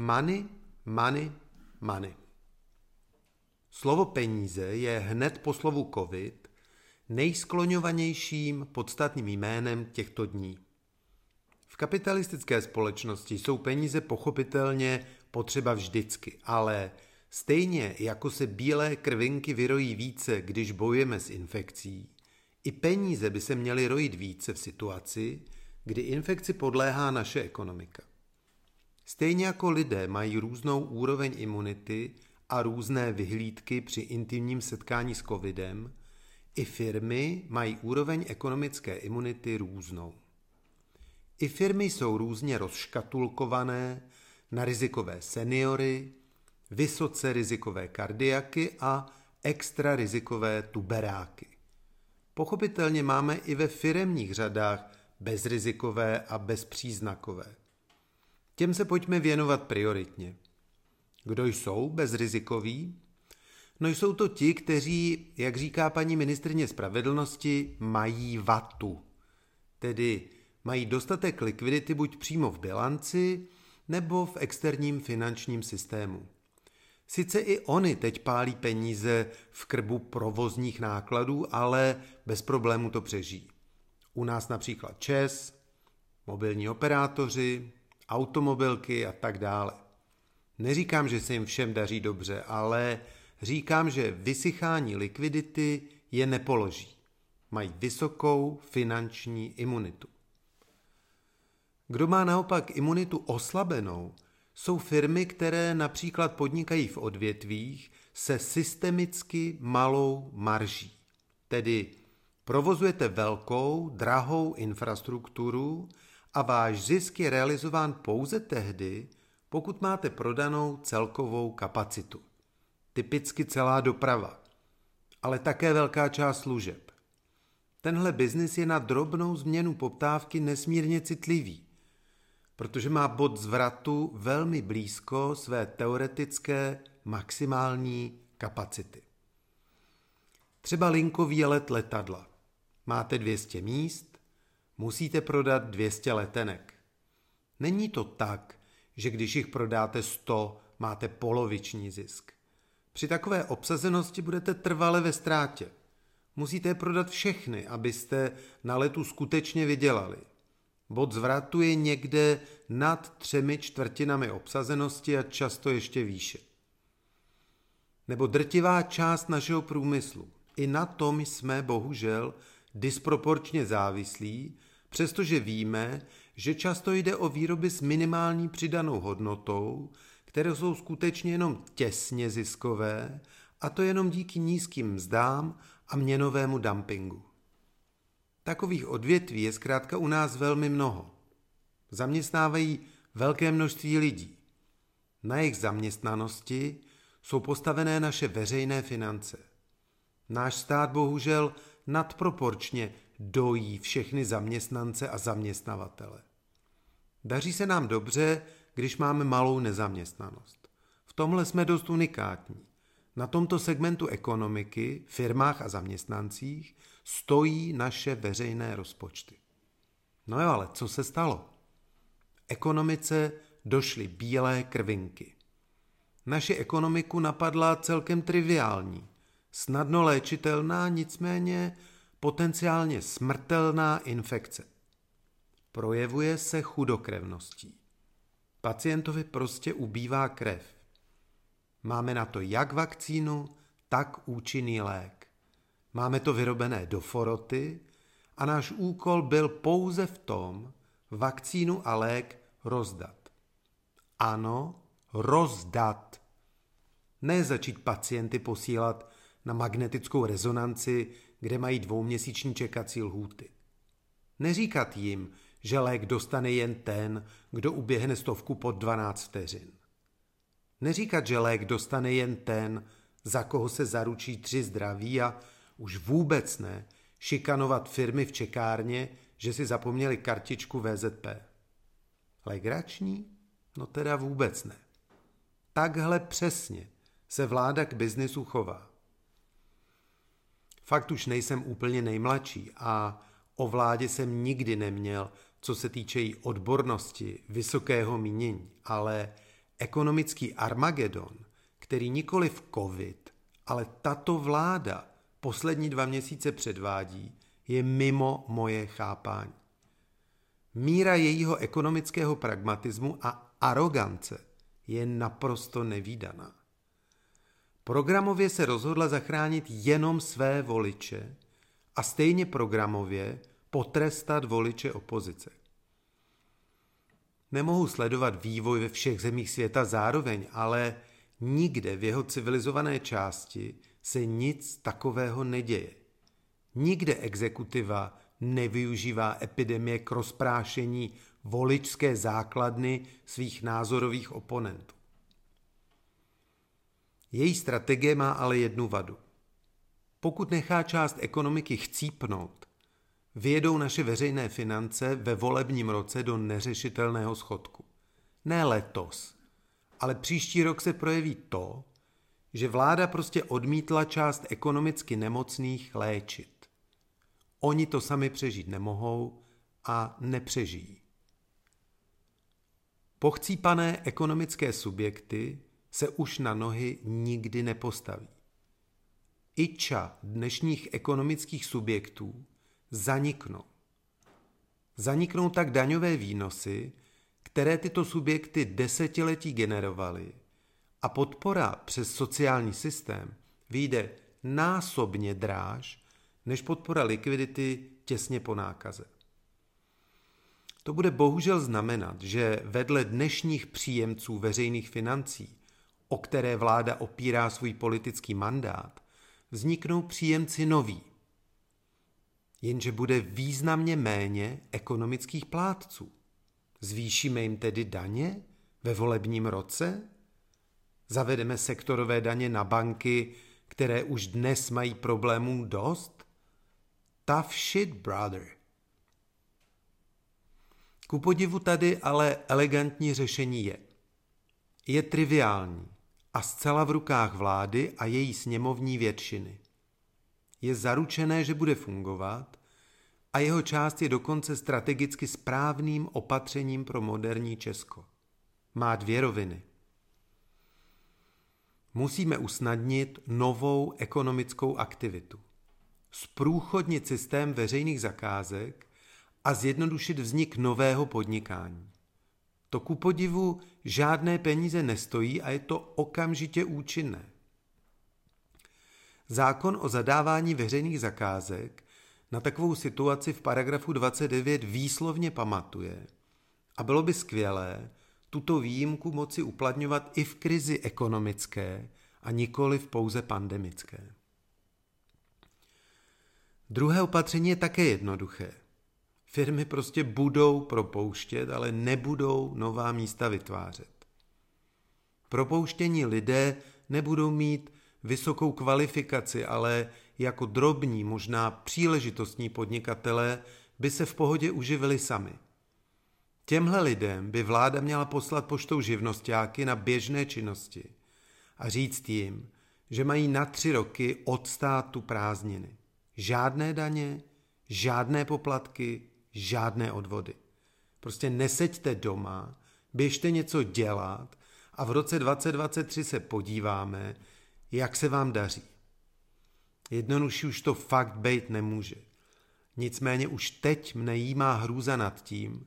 Money, money, money. Slovo peníze je hned po slovu covid nejskloňovanějším podstatným jménem těchto dní. V kapitalistické společnosti jsou peníze pochopitelně potřeba vždycky, ale stejně jako se bílé krvinky vyrojí více, když bojujeme s infekcí, i peníze by se měly rojit více v situaci, kdy infekci podléhá naše ekonomika. Stejně jako lidé mají různou úroveň imunity a různé vyhlídky při intimním setkání s covidem, i firmy mají úroveň ekonomické imunity různou. I firmy jsou různě rozškatulkované na rizikové seniory, vysoce rizikové kardiaky a extra rizikové tuberáky. Pochopitelně máme i ve firemních řadách bezrizikové a bezpříznakové. Těm se pojďme věnovat prioritně. Kdo jsou bezrizikoví? No jsou to ti, kteří, jak říká paní ministrně spravedlnosti, mají vatu. Tedy mají dostatek likvidity buď přímo v bilanci, nebo v externím finančním systému. Sice i oni teď pálí peníze v krbu provozních nákladů, ale bez problému to přežijí. U nás například ČES, mobilní operátoři, automobilky a tak dále. Neříkám, že se jim všem daří dobře, ale říkám, že vysychání likvidity je nepoloží. Mají vysokou finanční imunitu. Kdo má naopak imunitu oslabenou, jsou firmy, které například podnikají v odvětvích se systemicky malou marží. Tedy provozujete velkou, drahou infrastrukturu a váš zisk je realizován pouze tehdy, pokud máte prodanou celkovou kapacitu. Typicky celá doprava, ale také velká část služeb. Tenhle biznis je na drobnou změnu poptávky nesmírně citlivý protože má bod zvratu velmi blízko své teoretické maximální kapacity. Třeba linkový let letadla. Máte 200 míst, musíte prodat 200 letenek. Není to tak, že když jich prodáte 100, máte poloviční zisk. Při takové obsazenosti budete trvale ve ztrátě. Musíte je prodat všechny, abyste na letu skutečně vydělali. Bod zvratu je někde nad třemi čtvrtinami obsazenosti a často ještě výše. Nebo drtivá část našeho průmyslu. I na tom jsme bohužel disproporčně závislí, přestože víme, že často jde o výroby s minimální přidanou hodnotou, které jsou skutečně jenom těsně ziskové, a to jenom díky nízkým mzdám a měnovému dumpingu. Takových odvětví je zkrátka u nás velmi mnoho. Zaměstnávají velké množství lidí. Na jejich zaměstnanosti jsou postavené naše veřejné finance. Náš stát bohužel nadproporčně dojí všechny zaměstnance a zaměstnavatele. Daří se nám dobře, když máme malou nezaměstnanost. V tomhle jsme dost unikátní. Na tomto segmentu ekonomiky, firmách a zaměstnancích stojí naše veřejné rozpočty. No jo, ale co se stalo? Ekonomice došly bílé krvinky. Naši ekonomiku napadla celkem triviální, snadno léčitelná, nicméně potenciálně smrtelná infekce. Projevuje se chudokrevností. Pacientovi prostě ubývá krev. Máme na to jak vakcínu, tak účinný lék. Máme to vyrobené do foroty a náš úkol byl pouze v tom vakcínu a lék rozdat. Ano, rozdat. Ne začít pacienty posílat na magnetickou rezonanci, kde mají dvouměsíční čekací lhůty. Neříkat jim, že lék dostane jen ten, kdo uběhne stovku pod 12 vteřin. Neříkat, že lék dostane jen ten, za koho se zaručí tři zdraví a už vůbec ne šikanovat firmy v čekárně, že si zapomněli kartičku VZP. Legrační? No teda vůbec ne. Takhle přesně se vláda k biznisu chová. Fakt už nejsem úplně nejmladší a o vládě jsem nikdy neměl, co se týče její odbornosti, vysokého mínění, ale ekonomický Armagedon, který nikoli v covid, ale tato vláda poslední dva měsíce předvádí, je mimo moje chápání. Míra jejího ekonomického pragmatismu a arogance je naprosto nevýdaná. Programově se rozhodla zachránit jenom své voliče a stejně programově potrestat voliče opozice. Nemohu sledovat vývoj ve všech zemích světa zároveň, ale nikde v jeho civilizované části se nic takového neděje. Nikde exekutiva nevyužívá epidemie k rozprášení voličské základny svých názorových oponentů. Její strategie má ale jednu vadu. Pokud nechá část ekonomiky chcípnout, vyjedou naše veřejné finance ve volebním roce do neřešitelného schodku. Ne letos, ale příští rok se projeví to, že vláda prostě odmítla část ekonomicky nemocných léčit. Oni to sami přežít nemohou a nepřežijí. Pochcípané ekonomické subjekty se už na nohy nikdy nepostaví. Iča dnešních ekonomických subjektů zaniknou. Zaniknou tak daňové výnosy, které tyto subjekty desetiletí generovaly a podpora přes sociální systém vyjde násobně dráž než podpora likvidity těsně po nákaze. To bude bohužel znamenat, že vedle dnešních příjemců veřejných financí, o které vláda opírá svůj politický mandát, vzniknou příjemci noví. Jenže bude významně méně ekonomických plátců. Zvýšíme jim tedy daně ve volebním roce? Zavedeme sektorové daně na banky, které už dnes mají problémů dost? Tough shit, brother. Ku podivu tady ale elegantní řešení je. Je triviální a zcela v rukách vlády a její sněmovní většiny. Je zaručené, že bude fungovat a jeho část je dokonce strategicky správným opatřením pro moderní Česko. Má dvě roviny. Musíme usnadnit novou ekonomickou aktivitu. Zprůchodnit systém veřejných zakázek a zjednodušit vznik nového podnikání. To ku podivu žádné peníze nestojí a je to okamžitě účinné. Zákon o zadávání veřejných zakázek na takovou situaci v paragrafu 29 výslovně pamatuje a bylo by skvělé tuto výjimku moci uplatňovat i v krizi ekonomické a nikoli v pouze pandemické. Druhé opatření je také jednoduché. Firmy prostě budou propouštět, ale nebudou nová místa vytvářet. Propouštění lidé nebudou mít vysokou kvalifikaci, ale jako drobní, možná příležitostní podnikatelé by se v pohodě uživili sami. Těmhle lidem by vláda měla poslat poštou živnostáky na běžné činnosti a říct jim, že mají na tři roky od státu prázdniny. Žádné daně, žádné poplatky, žádné odvody. Prostě neseďte doma, běžte něco dělat a v roce 2023 se podíváme, jak se vám daří. Jednodušší už to fakt být nemůže. Nicméně už teď mne jímá hrůza nad tím,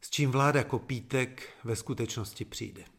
s čím vláda Kopítek ve skutečnosti přijde.